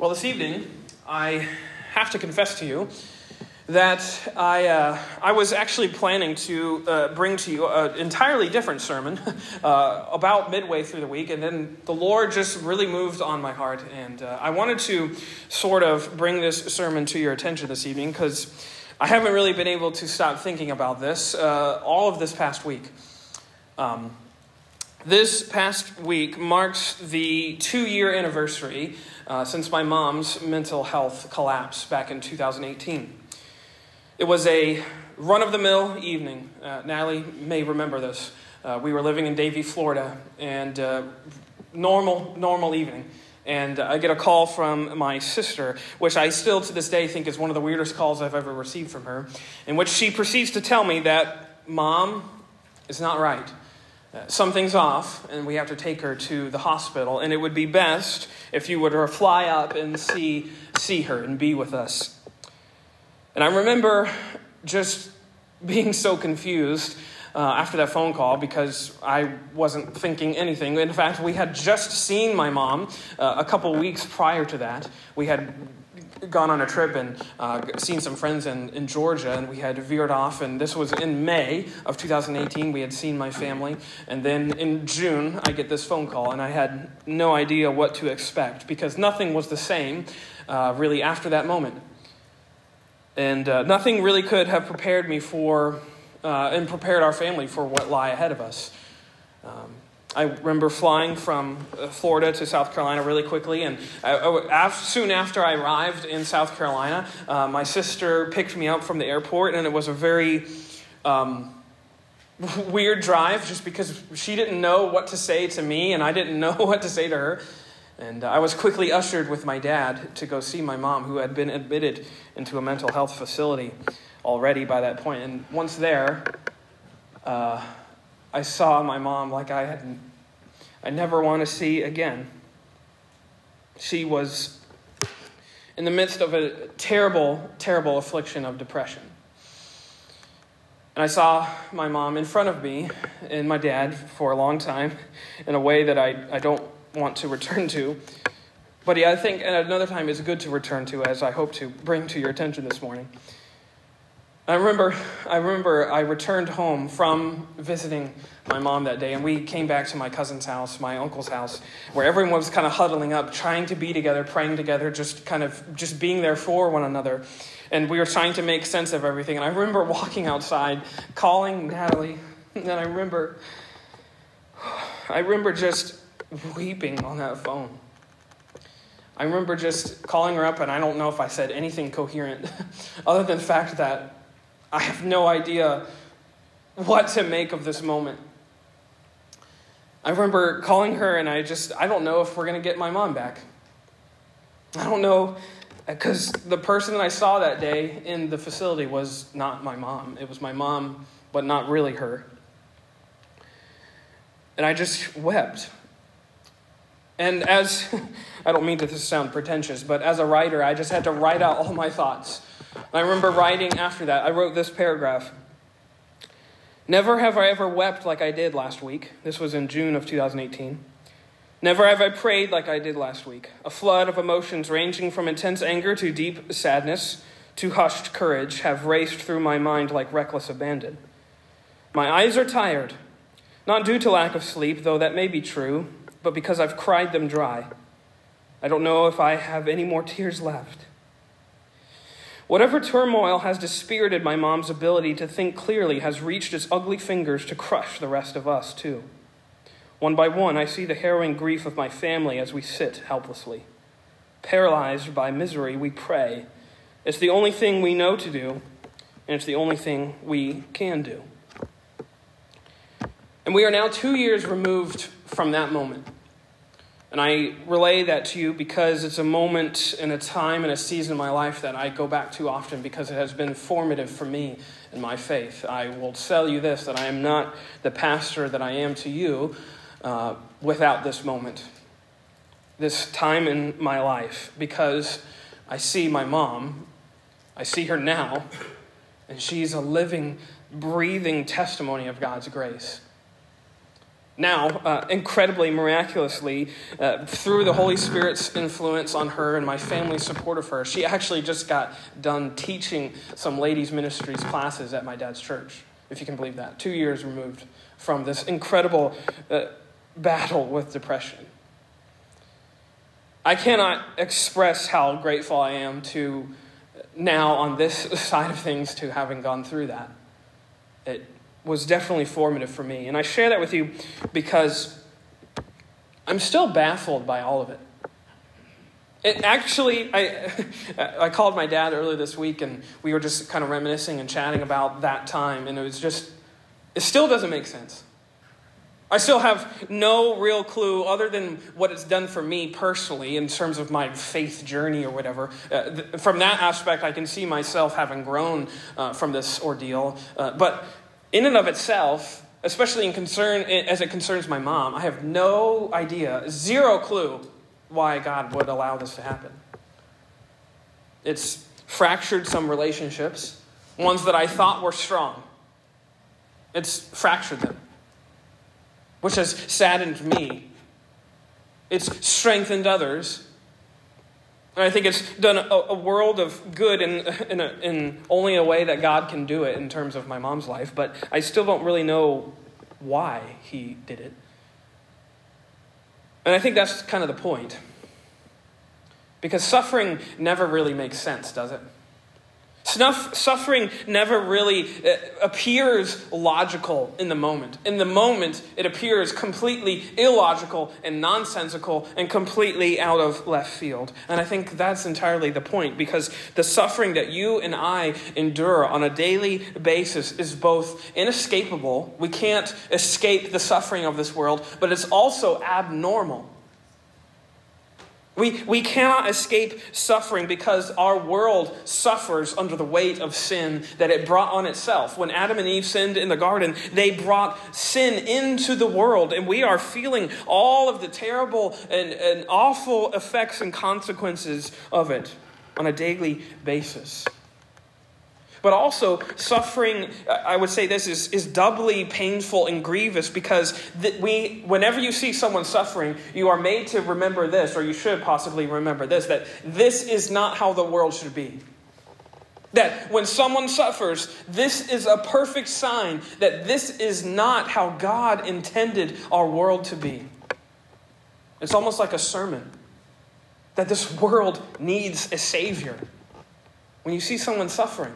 Well, this evening, I have to confess to you that I, uh, I was actually planning to uh, bring to you an entirely different sermon uh, about midway through the week, and then the Lord just really moved on my heart, and uh, I wanted to sort of bring this sermon to your attention this evening because I haven't really been able to stop thinking about this uh, all of this past week. Um, this past week marks the two year anniversary uh, since my mom's mental health collapse back in 2018. It was a run of the mill evening. Uh, Natalie may remember this. Uh, we were living in Davie, Florida, and uh, normal, normal evening. And I get a call from my sister, which I still to this day think is one of the weirdest calls I've ever received from her, in which she proceeds to tell me that mom is not right. Something's off, and we have to take her to the hospital. And it would be best if you would fly up and see, see her and be with us. And I remember just being so confused uh, after that phone call because I wasn't thinking anything. In fact, we had just seen my mom uh, a couple weeks prior to that. We had gone on a trip and uh, seen some friends in, in Georgia, and we had veered off. And this was in May of 2018. We had seen my family. And then in June, I get this phone call, and I had no idea what to expect because nothing was the same uh, really after that moment. And uh, nothing really could have prepared me for, uh, and prepared our family for what lie ahead of us. I remember flying from uh, Florida to South Carolina really quickly, and soon after I arrived in South Carolina, uh, my sister picked me up from the airport, and it was a very um, weird drive just because she didn't know what to say to me, and I didn't know what to say to her. And I was quickly ushered with my dad to go see my mom, who had been admitted into a mental health facility already by that point. And once there, uh, I saw my mom like I had I never want to see again. She was in the midst of a terrible, terrible affliction of depression. And I saw my mom in front of me and my dad for a long time in a way that I, I don't want to return to. But yeah, I think at another time is good to return to, as I hope to bring to your attention this morning. I remember, I remember I returned home from visiting my mom that day, and we came back to my cousin's house, my uncle's house, where everyone was kind of huddling up, trying to be together, praying together, just kind of just being there for one another. And we were trying to make sense of everything. And I remember walking outside, calling Natalie, and I remember, I remember just weeping on that phone. I remember just calling her up, and I don't know if I said anything coherent, other than the fact that I have no idea what to make of this moment. I remember calling her and I just, I don't know if we're going to get my mom back. I don't know, because the person that I saw that day in the facility was not my mom. It was my mom, but not really her. And I just wept. And as, I don't mean to sound pretentious, but as a writer, I just had to write out all my thoughts I remember writing after that, I wrote this paragraph. Never have I ever wept like I did last week. This was in June of 2018. Never have I prayed like I did last week. A flood of emotions ranging from intense anger to deep sadness to hushed courage have raced through my mind like reckless abandon. My eyes are tired, not due to lack of sleep, though that may be true, but because I've cried them dry. I don't know if I have any more tears left. Whatever turmoil has dispirited my mom's ability to think clearly has reached its ugly fingers to crush the rest of us, too. One by one, I see the harrowing grief of my family as we sit helplessly. Paralyzed by misery, we pray. It's the only thing we know to do, and it's the only thing we can do. And we are now two years removed from that moment. And I relay that to you because it's a moment and a time and a season in my life that I go back to often because it has been formative for me in my faith. I will tell you this that I am not the pastor that I am to you uh, without this moment, this time in my life, because I see my mom, I see her now, and she's a living, breathing testimony of God's grace. Now, uh, incredibly miraculously, uh, through the Holy Spirit's influence on her and my family's support of her, she actually just got done teaching some ladies' ministries classes at my dad's church, if you can believe that. Two years removed from this incredible uh, battle with depression. I cannot express how grateful I am to now, on this side of things, to having gone through that. It was definitely formative for me. And I share that with you because I'm still baffled by all of it. It actually, I, I called my dad earlier this week and we were just kind of reminiscing and chatting about that time, and it was just, it still doesn't make sense. I still have no real clue other than what it's done for me personally in terms of my faith journey or whatever. Uh, th- from that aspect, I can see myself having grown uh, from this ordeal. Uh, but in and of itself, especially in concern as it concerns my mom, I have no idea, zero clue why God would allow this to happen. It's fractured some relationships, ones that I thought were strong. It's fractured them, which has saddened me. It's strengthened others and I think it's done a, a world of good in, in, a, in only a way that God can do it in terms of my mom's life, but I still don't really know why he did it. And I think that's kind of the point. Because suffering never really makes sense, does it? Snuff, suffering never really uh, appears logical in the moment. In the moment, it appears completely illogical and nonsensical and completely out of left field. And I think that's entirely the point because the suffering that you and I endure on a daily basis is both inescapable, we can't escape the suffering of this world, but it's also abnormal. We, we cannot escape suffering because our world suffers under the weight of sin that it brought on itself. When Adam and Eve sinned in the garden, they brought sin into the world, and we are feeling all of the terrible and, and awful effects and consequences of it on a daily basis. But also, suffering, I would say this, is, is doubly painful and grievous because we, whenever you see someone suffering, you are made to remember this, or you should possibly remember this, that this is not how the world should be. That when someone suffers, this is a perfect sign that this is not how God intended our world to be. It's almost like a sermon that this world needs a Savior. When you see someone suffering,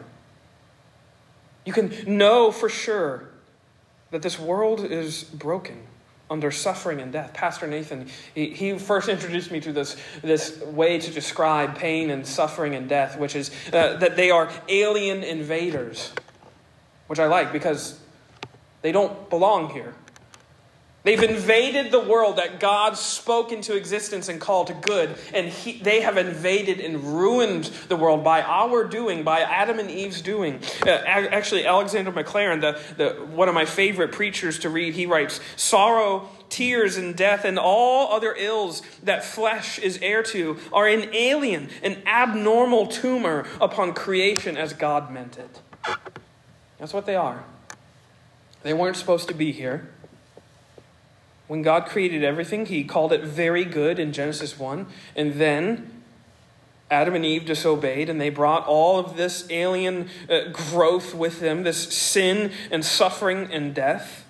you can know for sure that this world is broken under suffering and death. Pastor Nathan, he, he, first introduced me to this, this way to describe pain and suffering and death, which is uh, that they are alien invaders, which I like because they don't belong here. They've invaded the world that God spoke into existence and called good, and he, they have invaded and ruined the world by our doing, by Adam and Eve's doing. Uh, actually, Alexander Maclaren, the, the, one of my favorite preachers to read, he writes Sorrow, tears, and death, and all other ills that flesh is heir to are an alien, an abnormal tumor upon creation as God meant it. That's what they are. They weren't supposed to be here. When God created everything, he called it very good in Genesis 1. And then Adam and Eve disobeyed, and they brought all of this alien uh, growth with them, this sin and suffering and death.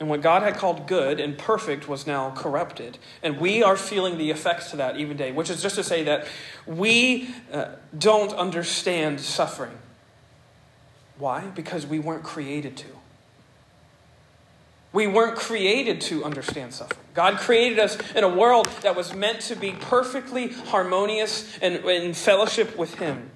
And what God had called good and perfect was now corrupted. And we are feeling the effects to that even today, which is just to say that we uh, don't understand suffering. Why? Because we weren't created to. We weren't created to understand suffering. God created us in a world that was meant to be perfectly harmonious and in fellowship with Him.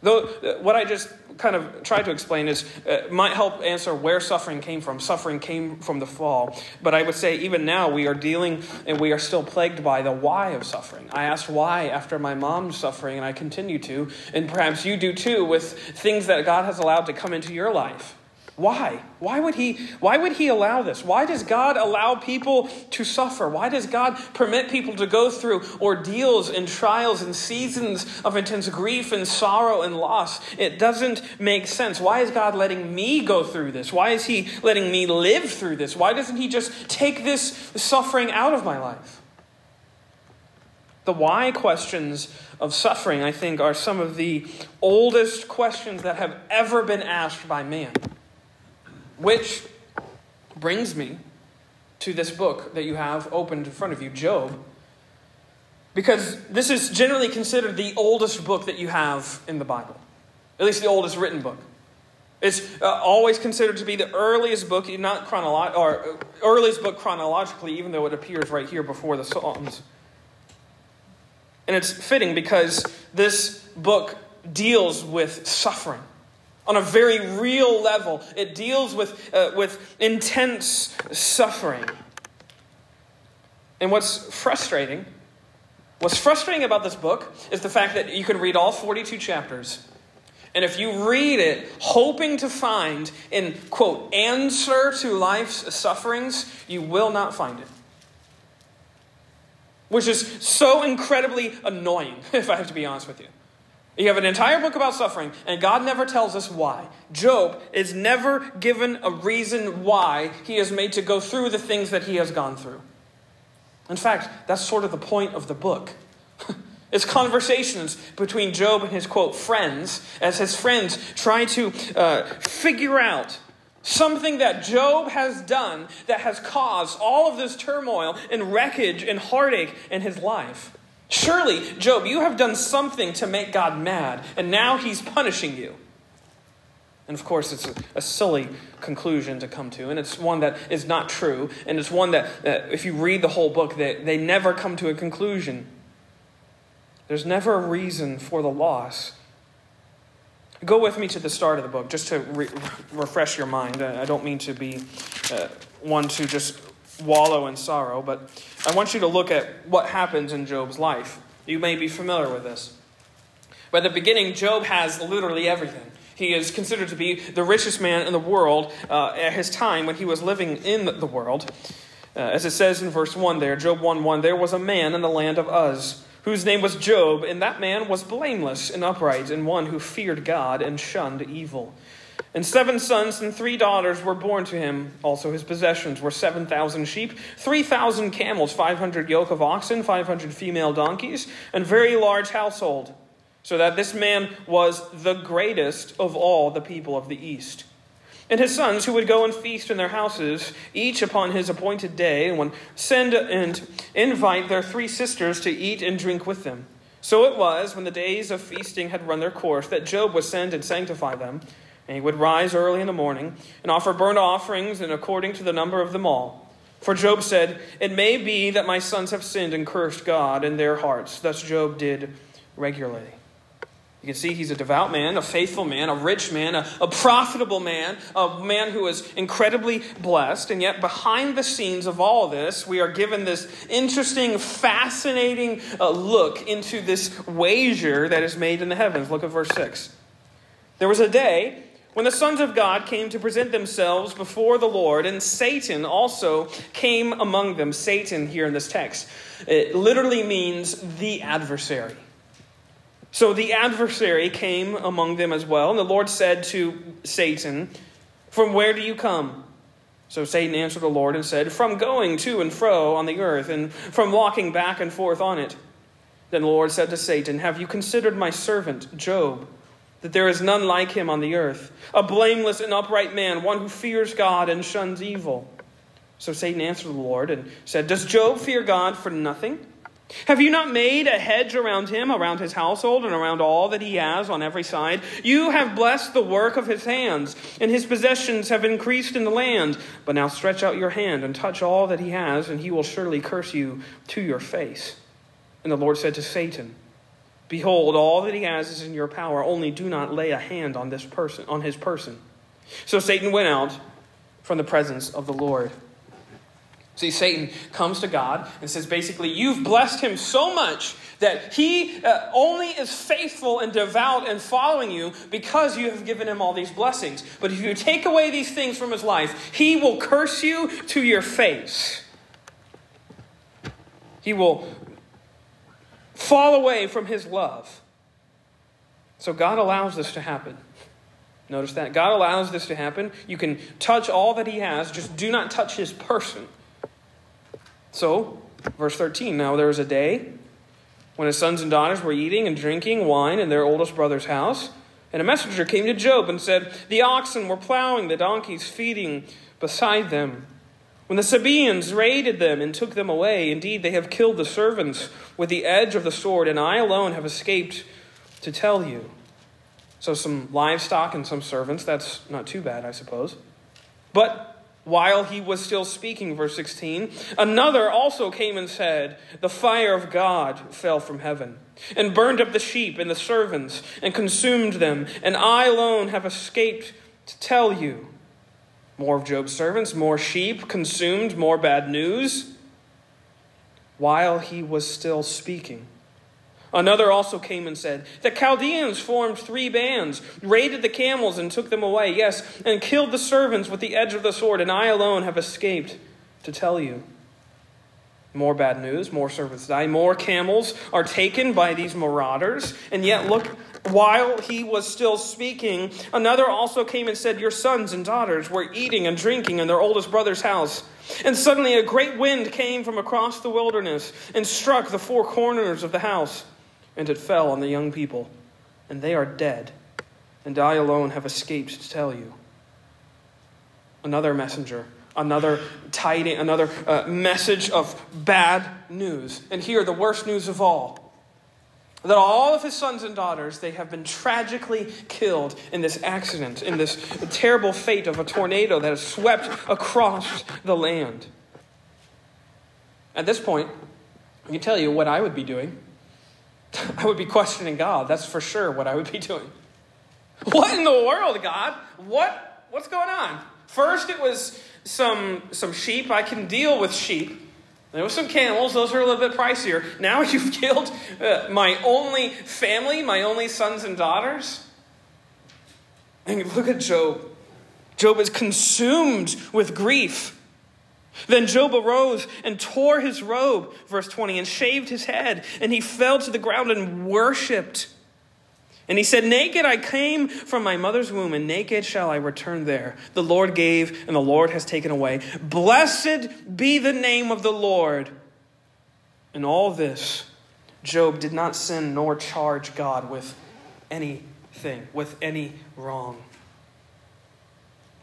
Though, what I just kind of tried to explain is uh, might help answer where suffering came from. Suffering came from the fall. But I would say even now we are dealing and we are still plagued by the why of suffering. I asked why after my mom's suffering, and I continue to, and perhaps you do too, with things that God has allowed to come into your life. Why? Why would he why would he allow this? Why does God allow people to suffer? Why does God permit people to go through ordeals and trials and seasons of intense grief and sorrow and loss? It doesn't make sense. Why is God letting me go through this? Why is he letting me live through this? Why doesn't he just take this suffering out of my life? The why questions of suffering, I think, are some of the oldest questions that have ever been asked by man. Which brings me to this book that you have opened in front of you, Job. Because this is generally considered the oldest book that you have in the Bible, at least the oldest written book. It's uh, always considered to be the earliest book, not chronolo- or uh, earliest book chronologically, even though it appears right here before the Psalms. And it's fitting because this book deals with suffering on a very real level. It deals with, uh, with intense suffering. And what's frustrating, what's frustrating about this book is the fact that you can read all 42 chapters. And if you read it hoping to find an, quote, answer to life's sufferings, you will not find it. Which is so incredibly annoying, if I have to be honest with you. You have an entire book about suffering, and God never tells us why. Job is never given a reason why he is made to go through the things that he has gone through. In fact, that's sort of the point of the book. it's conversations between Job and his, quote, friends, as his friends try to uh, figure out something that Job has done that has caused all of this turmoil and wreckage and heartache in his life. Surely, Job, you have done something to make God mad, and now he's punishing you. And of course, it's a, silly conclusion to come to, and it's one that is not true, and it's one that, uh, if you read the whole book, they, they never come to a conclusion. There's never a reason for the loss. Go with me to the start of the book, just to re- refresh your mind. I don't mean to be uh, one to just wallow in sorrow, but I want you to look at what happens in Job's life. You may be familiar with this. By the beginning, Job has literally everything. He is considered to be the richest man in the world uh, at his time when he was living in the world. Uh, as it says in verse 1 there, Job 1 1, there was a man in the land of Uz whose name was Job, and that man was blameless and upright, and one who feared God and shunned evil. And seven sons and three daughters were born to him. Also, his possessions were 7,000 sheep, 3,000 camels, 500 yoke of oxen, 500 female donkeys, and very large household. So that this man was the greatest of all the people of the East. And his sons, who would go and feast in their houses, each upon his appointed day, and would send and invite their three sisters to eat and drink with them. So it was, when the days of feasting had run their course, that Job would send and sanctify them. And he would rise early in the morning and offer burnt offerings and according to the number of them all. For Job said, It may be that my sons have sinned and cursed God in their hearts. Thus Job did regularly. You can see he's a devout man, a faithful man, a rich man, a, a, profitable man, a man who is incredibly blessed. And yet, behind the scenes of all this, we are given this interesting, fascinating uh, look into this wager that is made in the heavens. Look at verse 6. There was a day when the sons of God came to present themselves before the Lord, and Satan also came among them. Satan, here in this text, it literally means the adversary. So the adversary came among them as well, and the Lord said to Satan, From where do you come? So Satan answered the Lord and said, From going to and fro on the earth, and from walking back and forth on it. Then the Lord said to Satan, Have you considered my servant Job? That there is none like him on the earth, a blameless and upright man, one who fears God and shuns evil. So Satan answered the Lord and said, Does Job fear God for nothing? Have you not made a hedge around him, around his household, and around all that he has on every side? You have blessed the work of his hands, and his possessions have increased in the land. But now stretch out your hand and touch all that he has, and he will surely curse you to your face. And the Lord said to Satan, Behold, all that he has is in your power, only do not lay a hand on this person, on his person. So Satan went out from the presence of the Lord. See, Satan comes to God and says basically, You've blessed him so much that he uh, only is faithful and devout and following you because you have given him all these blessings. But if you take away these things from his life, he will curse you to your face. He will fall away from his love. So God allows this to happen. Notice that. God allows this to happen. You can touch all that he has, just do not touch his person. So, verse 13 Now there was a day when his sons and daughters were eating and drinking wine in their oldest brother's house. And a messenger came to Job and said, The oxen were plowing, the donkeys feeding beside them. When the Sabaeans raided them and took them away, indeed they have killed the servants with the edge of the sword, and I alone have escaped to tell you. So, some livestock and some servants, that's not too bad, I suppose. But while he was still speaking, verse 16, another also came and said, The fire of God fell from heaven and burned up the sheep and the servants and consumed them, and I alone have escaped to tell you. More of Job's servants, more sheep consumed, more bad news. While he was still speaking, Another also came and said, The Chaldeans formed three bands, raided the camels, and took them away, yes, and killed the servants with the edge of the sword, and I alone have escaped to tell you. More bad news, more servants die, more camels are taken by these marauders, and yet look, while he was still speaking, another also came and said, Your sons and daughters were eating and drinking in their oldest brother's house. And suddenly a great wind came from across the wilderness and struck the four corners of the house and it fell on the young people, and they are dead, and I alone have escaped to tell you. Another messenger, another tiding, another uh, message of bad news. And here, the worst news of all that all of his sons and daughters they have been tragically killed in this accident in this terrible fate of a tornado that has swept across the land at this point i can tell you what i would be doing I would be questioning God. That's for sure what I would be doing. What in the world, God? What what's going on? First it was some some sheep. I can deal with sheep. There was some camels. Those are a little bit pricier. Now you've killed uh, my only family, my only sons and daughters. And look at Job. Job is consumed with grief. Then Job arose and tore his robe, verse 20, and shaved his head, and he fell to the ground and worshipped. And he said, Naked I came from my mother's womb, and naked shall I return there. The Lord gave, and the Lord has taken away. Blessed be the name of the Lord. In all this, Job did not sin nor charge God with anything, with any wrong.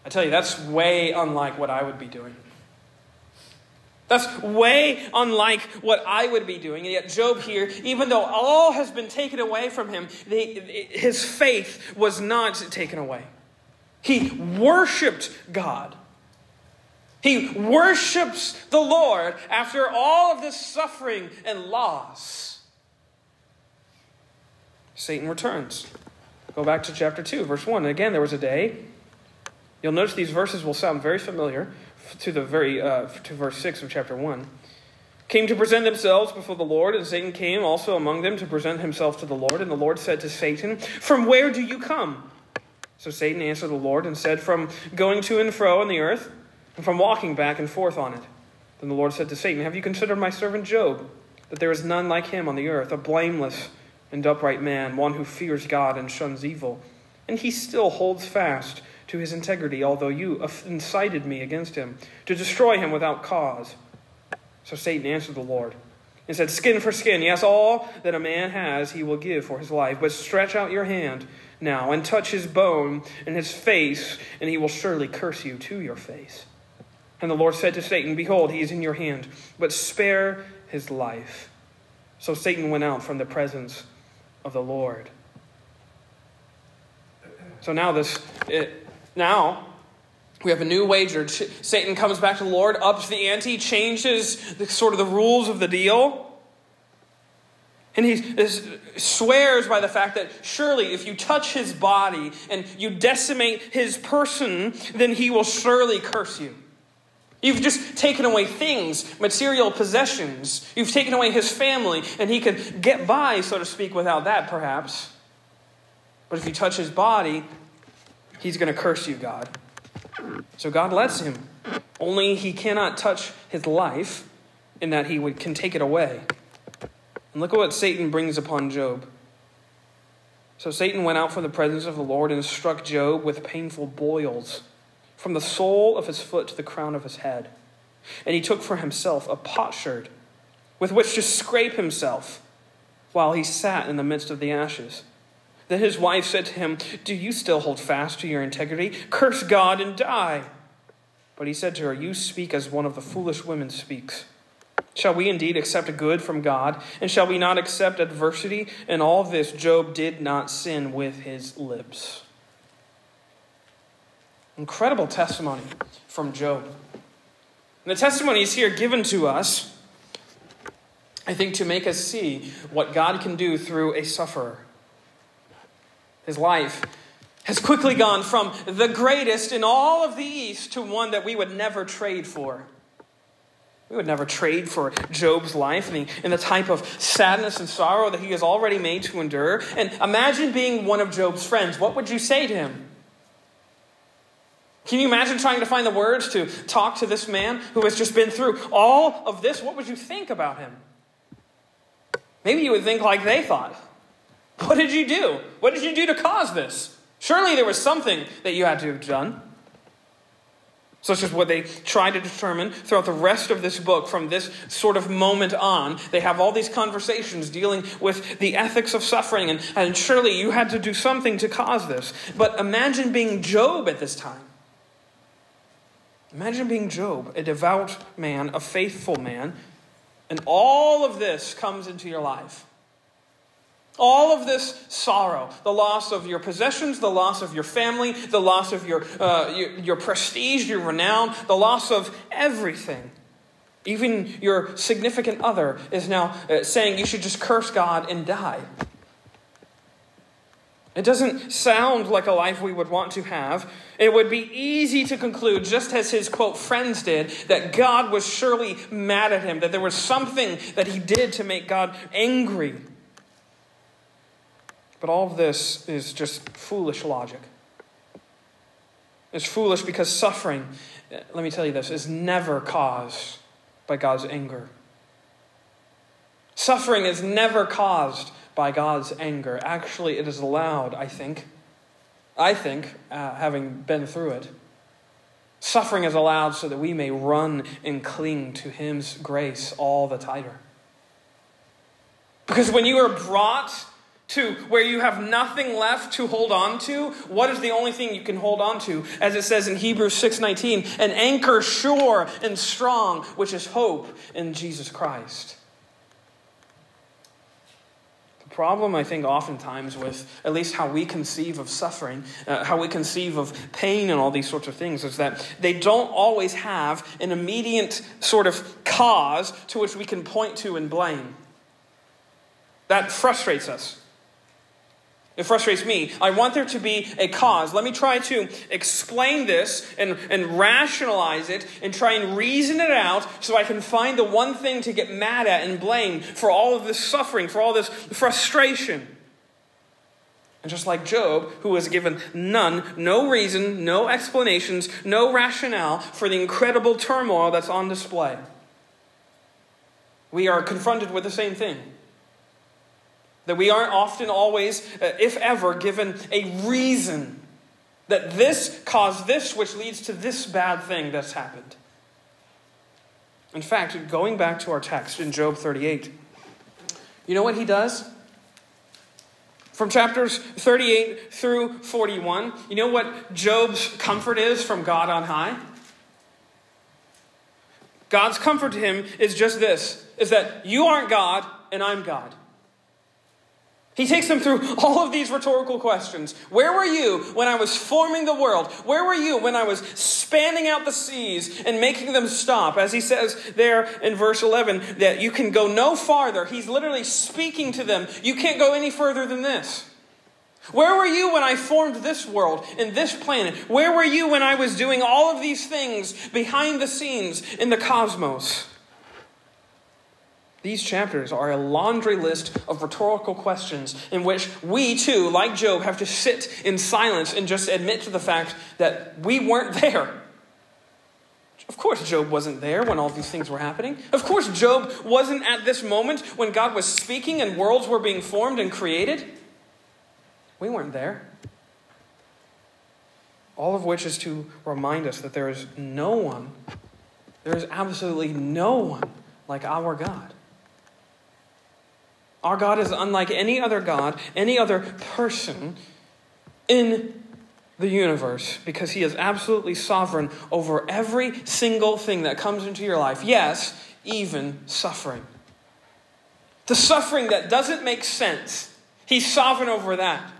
I tell you, that's way unlike what I would be doing. That's way unlike what I would be doing. And yet, Job here, even though all has been taken away from him, his faith was not taken away. He worshiped God. He worships the Lord after all of this suffering and loss. Satan returns. Go back to chapter 2, verse 1. And again, there was a day. You'll notice these verses will sound very familiar to the very uh, to verse six of chapter one, came to present themselves before the Lord, and Satan came also among them to present himself to the Lord. And the Lord said to Satan, "From where do you come?" So Satan answered the Lord and said, "From going to and fro on the earth, and from walking back and forth on it." Then the Lord said to Satan, "Have you considered my servant Job, that there is none like him on the earth, a blameless and upright man, one who fears God and shuns evil, and he still holds fast." To his integrity, although you incited me against him to destroy him without cause. So Satan answered the Lord and said, Skin for skin, yes, all that a man has he will give for his life. But stretch out your hand now and touch his bone and his face, and he will surely curse you to your face. And the Lord said to Satan, Behold, he is in your hand, but spare his life. So Satan went out from the presence of the Lord. So now this. It, now, we have a new wager. Satan comes back to the Lord, ups the ante, changes the, sort of the rules of the deal. And he swears by the fact that surely if you touch his body and you decimate his person, then he will surely curse you. You've just taken away things, material possessions. You've taken away his family, and he could get by, so to speak, without that, perhaps. But if you touch his body, he's going to curse you, God. So God lets him. Only he cannot touch his life in that he can take it away. And look at what Satan brings upon Job. So Satan went out from the presence of the Lord and struck Job with painful boils from the sole of his foot to the crown of his head. And he took for himself a potsherd with which to scrape himself while he sat in the midst of the ashes. Then his wife said to him, Do you still hold fast to your integrity? Curse God and die. But he said to her, You speak as one of the foolish women speaks. Shall we indeed accept good from God? And shall we not accept adversity? In all this, Job did not sin with his lips. Incredible testimony from Job. And the testimony is here given to us, I think, to make us see what God can do through a sufferer. His life has quickly gone from the greatest in all of the East to one that we would never trade for. We would never trade for Job's life and the, and the type of sadness and sorrow that he has already made to endure. And imagine being one of Job's friends. What would you say to him? Can you imagine trying to find the words to talk to this man who has just been through all of this? What would you think about him? Maybe you would think like they thought. What did you do? What did you do to cause this? Surely there was something that you had to have done. So such as what they try to determine throughout the rest of this book from this sort of moment on. They have all these conversations dealing with the ethics of suffering, and, and surely you had to do something to cause this. But imagine being Job at this time. Imagine being Job, a devout man, a faithful man, and all of this comes into your life. All of this sorrow, the loss of your possessions, the loss of your family, the loss of your, uh, your, your, prestige, your renown, the loss of everything. Even your significant other is now uh, saying you should just curse God and die. It doesn't sound like a life we would want to have. It would be easy to conclude, just as his quote friends did, that God was surely mad at him, that there was something that he did to make God angry. But all of this is just foolish logic. It's foolish because suffering, let me tell you this, is never caused by God's anger. Suffering is never caused by God's anger. Actually, it is allowed, I think. I think, uh, having been through it. Suffering is allowed so that we may run and cling to His grace all the tighter. Because when you are brought to where you have nothing left to hold on to what is the only thing you can hold on to? As it says in hebrews 6.19 an anchor sure and strong which is hope in jesus christ. The problem i think oftentimes with at least how we conceive of suffering uh, how we conceive of pain and all these sorts of things is that they don't always have an immediate sort of cause to which we can point to and blame. That frustrates us it frustrates me. I want there to be a cause. Let me try to explain this and, and rationalize it and try and reason it out so I can find the one thing to get mad at and blame for all of this suffering, for all this frustration. And just like Job, who was given none, no reason, no explanations, no rationale for the incredible turmoil that's on display, we are confronted with the same thing. That we aren't often always, uh, if ever, given a reason that this caused this, which leads to this bad thing that's happened. In fact, going back to our text in Job 38, you know what he does? From chapters 38 through 41, you know what Job's comfort is from God on high? God's comfort to him is just this is that you aren't God and I'm God. He takes them through all of these rhetorical questions. Where were you when I was forming the world? Where were you when I was spanning out the seas and making them stop? As he says there in verse 11, that you can go no farther. He's literally speaking to them. You can't go any further than this. Where were you when I formed this world and this planet? Where were you when I was doing all of these things behind the scenes in the cosmos? These chapters are a laundry list of rhetorical questions in which we, too, like Job, have to sit in silence and just admit to the fact that we weren't there. Of course, Job wasn't there when all these things were happening. Of course, Job wasn't at this moment when God was speaking and worlds were being formed and created. We weren't there. All of which is to remind us that there is no one, there is absolutely no one like our God. Our God is unlike any other God, any other person in the universe because he is absolutely sovereign over every single thing that comes into your life. Yes, even suffering. The suffering that doesn't make sense, he's sovereign over that.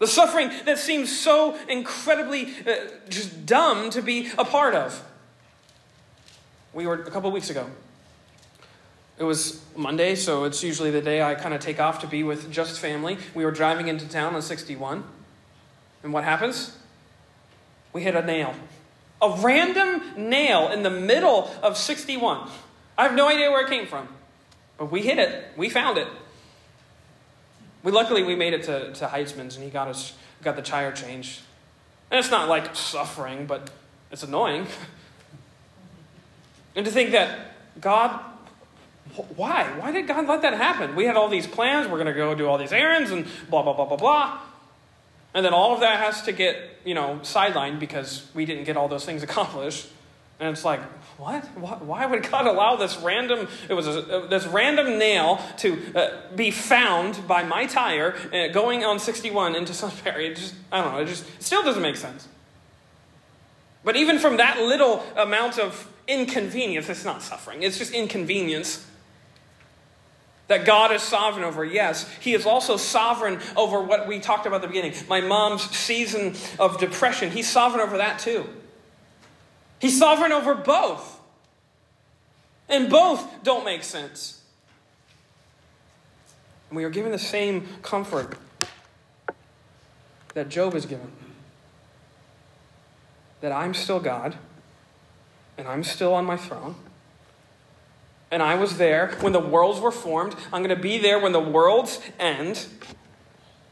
The suffering that seems so incredibly uh, just dumb to be a part of. We were a couple of weeks ago it was Monday, so it's usually the day I kind of take off to be with just family. We were driving into town on 61. And what happens? We hit a nail. A random nail in the middle of 61. I have no idea where it came from. But we hit it. We found it. We luckily we made it to, to Heitzman's and he got us got the tire changed. And it's not like suffering, but it's annoying. and to think that God why? Why did God let that happen? We had all these plans. We're going to go do all these errands and blah, blah, blah, blah, blah. And then all of that has to get, you know, sidelined because we didn't get all those things accomplished. And it's like, what? Why would God allow this random, it was a, this random nail to uh, be found by my tire uh, going on 61 into Sunbury? It just, I don't know, it just it still doesn't make sense. But even from that little amount of inconvenience, it's not suffering, it's just inconvenience that God is sovereign over, yes. He is also sovereign over what we talked about at the beginning. My mom's season of depression, He's sovereign over that too. He's sovereign over both. And both don't make sense. And we are given the same comfort that Job is given that I'm still God, and I'm still on my throne and I was there when the worlds were formed. I'm going to be there when the worlds end.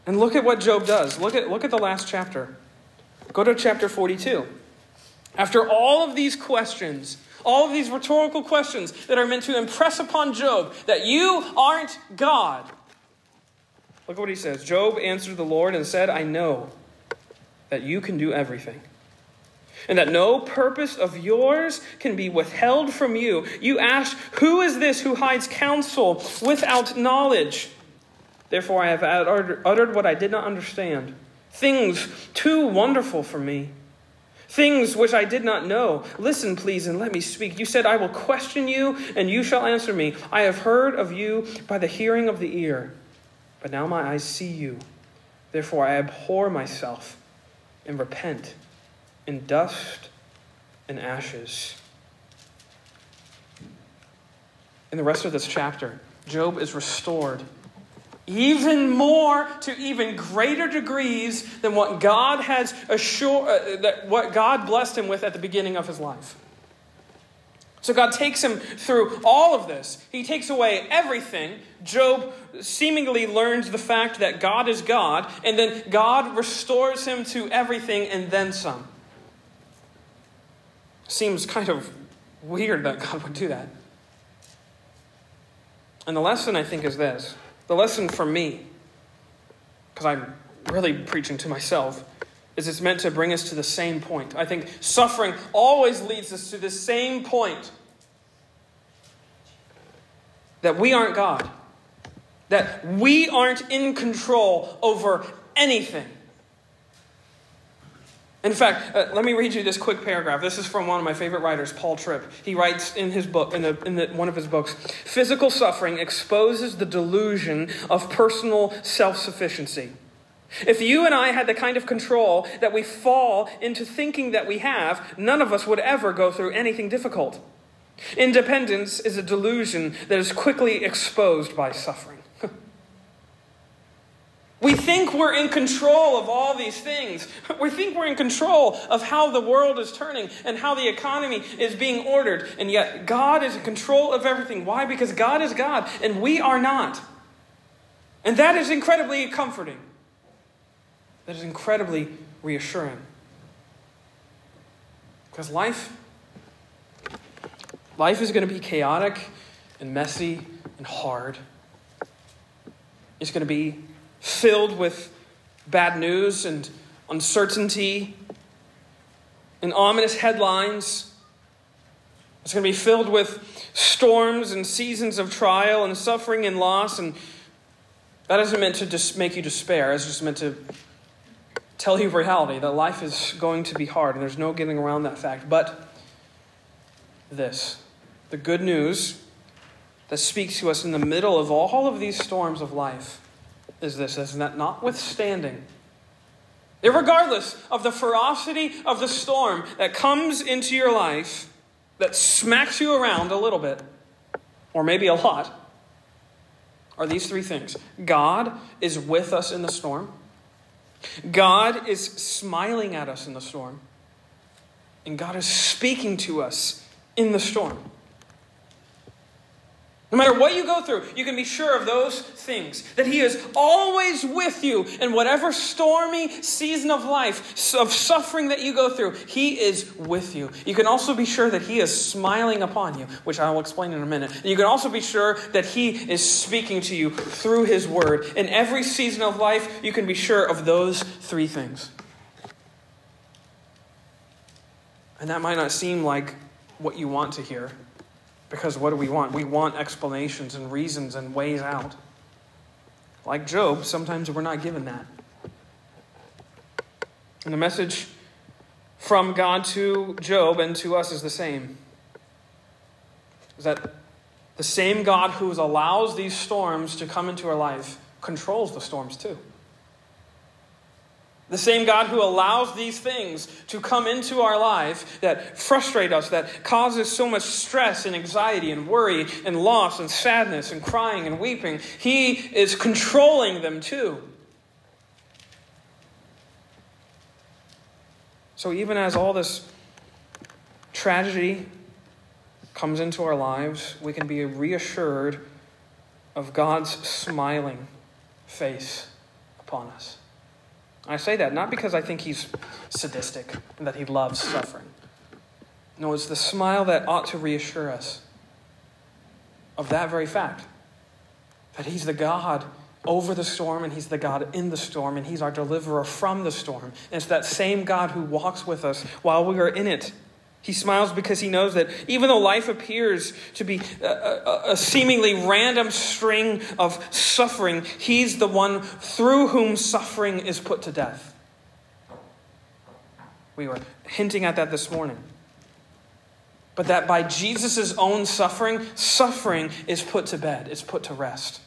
And look at what Job does. Look at, look at the last chapter. Go to chapter 42. After all of these questions, all of these rhetorical questions that are meant to impress upon Job that you aren't God. Look at what he says. Job answered the Lord and said, I know that you can do everything and that no purpose of yours can be withheld from you. You ask, Who is this who hides counsel without knowledge? Therefore, I have uttered what I did not understand, things too wonderful for me. Things which I did not know. Listen, please, and let me speak. You said, I will question you, and you shall answer me. I have heard of you by the hearing of the ear, but now my eyes see you. Therefore, I abhor myself and repent in dust and ashes. In the rest of this chapter, Job is restored even more to even greater degrees than what God has assured uh, that what God blessed him with at the beginning of his life. So God takes him through all of this. He takes away everything. Job seemingly learns the fact that God is God, and then God restores him to everything and then some. Seems kind of weird that God would do that. And the lesson, I think, is this the lesson for me, because I'm really preaching to myself, is it's meant to bring us to the same point. I think suffering always leads us to the same point that we aren't God, that we aren't in control over anything. In fact, uh, let me read you this quick paragraph. This is from one of my favorite writers, Paul Tripp. He writes in his book, in, the, in the, one of his books, physical suffering exposes the delusion of personal self-sufficiency. If you and I had the kind of control that we fall into thinking that we have, none of us would ever go through anything difficult. Independence is a delusion that is quickly exposed by suffering. We think we're in control of all these things. We think we're in control of how the world is turning and how the economy is being ordered. And yet, God is in control of everything. Why? Because God is God and we are not. And that is incredibly comforting. That is incredibly reassuring. Because life life is going to be chaotic and messy and hard. It's going to be filled with bad news and uncertainty and ominous headlines. It's going to be filled with storms and seasons of trial and suffering and loss. And that isn't meant to just make you despair, it's just meant to tell you reality that life is going to be hard, and there's no getting around that fact. But this the good news that speaks to us in the middle of all of these storms of life is this is that notwithstanding, regardless of the ferocity of the storm that comes into your life, that smacks you around a little bit, or maybe a lot, are these three things. God is with us in the storm, God is smiling at us in the storm, and God is speaking to us in the storm. No matter what you go through, you can be sure of those things. That He is always with you in whatever stormy season of life, of suffering that you go through. He is with you. You can also be sure that He is smiling upon you, which I will explain in a minute. And you can also be sure that He is speaking to you through His Word. In every season of life, you can be sure of those three things. And that might not seem like what you want to hear. Because what do we want? We want explanations and reasons and ways out. Like Job, sometimes we're not given that. And the message from God to Job and to us is the same. Is that the same God who allows these storms to come into our life controls the storms too. The same God who allows these things to come into our life that frustrate us, that causes so much stress and anxiety and worry and loss and sadness and crying and weeping, He is controlling them too. So even as all this tragedy comes into our lives, we can be reassured of God's smiling face upon us. I say that not because I think he's sadistic and that he loves suffering. No, it's the smile that ought to reassure us of that very fact that he's the God over the storm and he's the God in the storm and he's our deliverer from the storm. And it's that same God who walks with us while we are in it. He smiles because he knows that even though life appears to be a, a, a, seemingly random string of suffering, he's the one through whom suffering is put to death. We were hinting at that this morning. But that by Jesus' own suffering, suffering is put to bed, it's put to rest.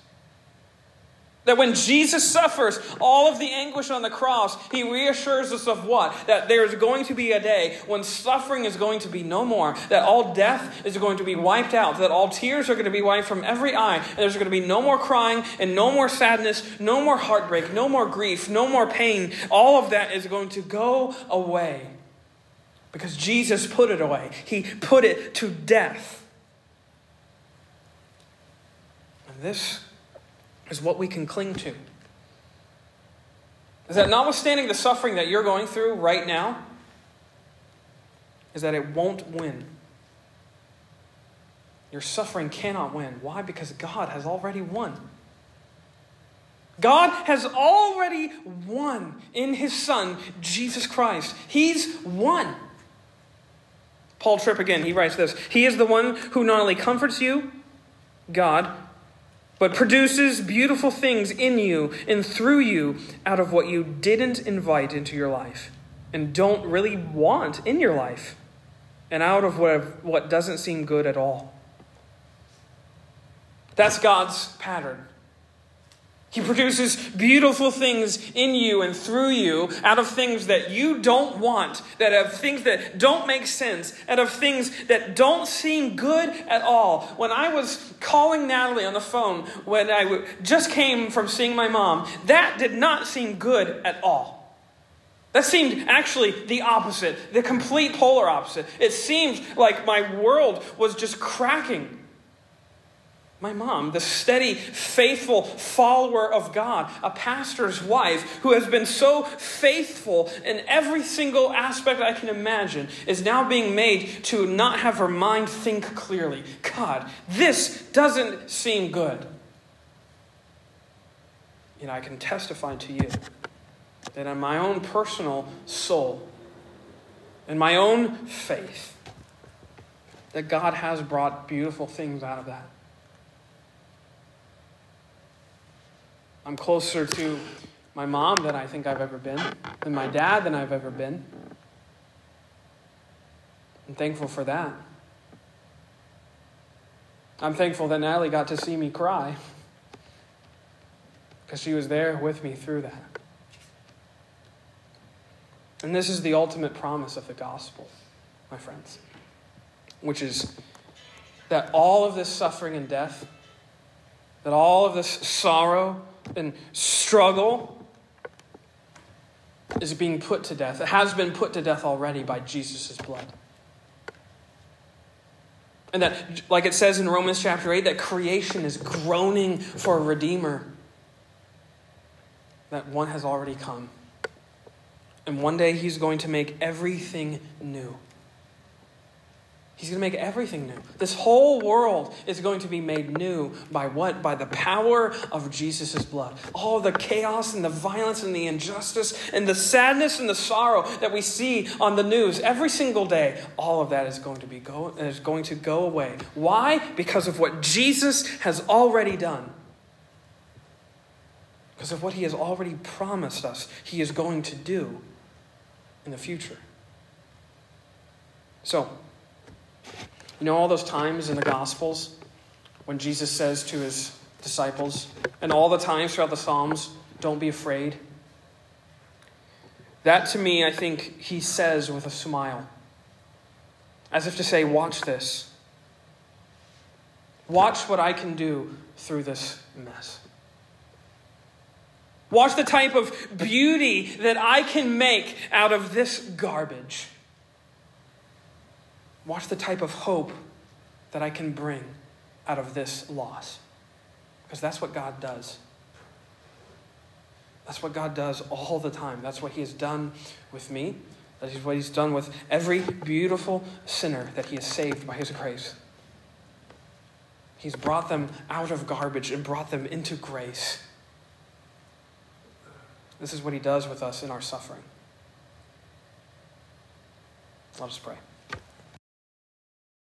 That when Jesus suffers all of the anguish on the cross, he reassures us of what? That there's going to be a day when suffering is going to be no more, that all death is going to be wiped out, that all tears are going to be wiped from every eye, and there's going to be no more crying and no more sadness, no more heartbreak, no more grief, no more pain. All of that is going to go away because Jesus put it away, He put it to death. And this is what we can cling to. Is that notwithstanding the suffering that you're going through right now, is that it won't win. Your suffering cannot win. Why? Because God has already won. God has already won in his Son, Jesus Christ. He's won. Paul Tripp again, he writes this He is the one who not only comforts you, God, but produces beautiful things in you and through you out of what you didn't invite into your life and don't really want in your life and out of what, what doesn't seem good at all. That's God's pattern. He produces beautiful things in you and through you out of things that you don't want, that of things that don't make sense, out of things that don't seem good at all. When I was calling Natalie on the phone when I just came from seeing my mom, that did not seem good at all. That seemed actually the opposite, the complete polar opposite. It seemed like my world was just cracking my mom, the steady, faithful follower of God, a pastor's wife who has been so faithful in every single aspect I can imagine, is now being made to not have her mind think clearly. God, this doesn't seem good. Yet I can testify to you that in my own personal soul, in my own faith, that God has brought beautiful things out of that. I'm closer to my mom than I think I've ever been, than my dad than I've ever been. I'm thankful for that. I'm thankful that Natalie got to see me cry because she was there with me through that. And this is the ultimate promise of the gospel, my friends, which is that all of this suffering and death, that all of this sorrow, and struggle is being put to death. It has been put to death already by Jesus' blood. And that, like it says in Romans chapter 8, that creation is groaning for a redeemer. That one has already come. And one day he's going to make everything new. He's going to make everything new. This whole world is going to be made new by what? By the power of Jesus' blood. All the chaos and the violence and the injustice and the sadness and the sorrow that we see on the news every single day, all of that is going to be go, is going to go away. Why? Because of what Jesus has already done. Because of what he has already promised us he is going to do in the future. So, you know, all those times in the Gospels when Jesus says to his disciples, and all the times throughout the Psalms, don't be afraid. That to me, I think he says with a smile, as if to say, Watch this. Watch what I can do through this mess. Watch the type of beauty that I can make out of this garbage. Watch the type of hope that I can bring out of this loss. Because that's what God does. That's what God does all the time. That's what He has done with me. That is what He's done with every beautiful sinner that He has saved by His grace. He's brought them out of garbage and brought them into grace. This is what He does with us in our suffering. Let us pray.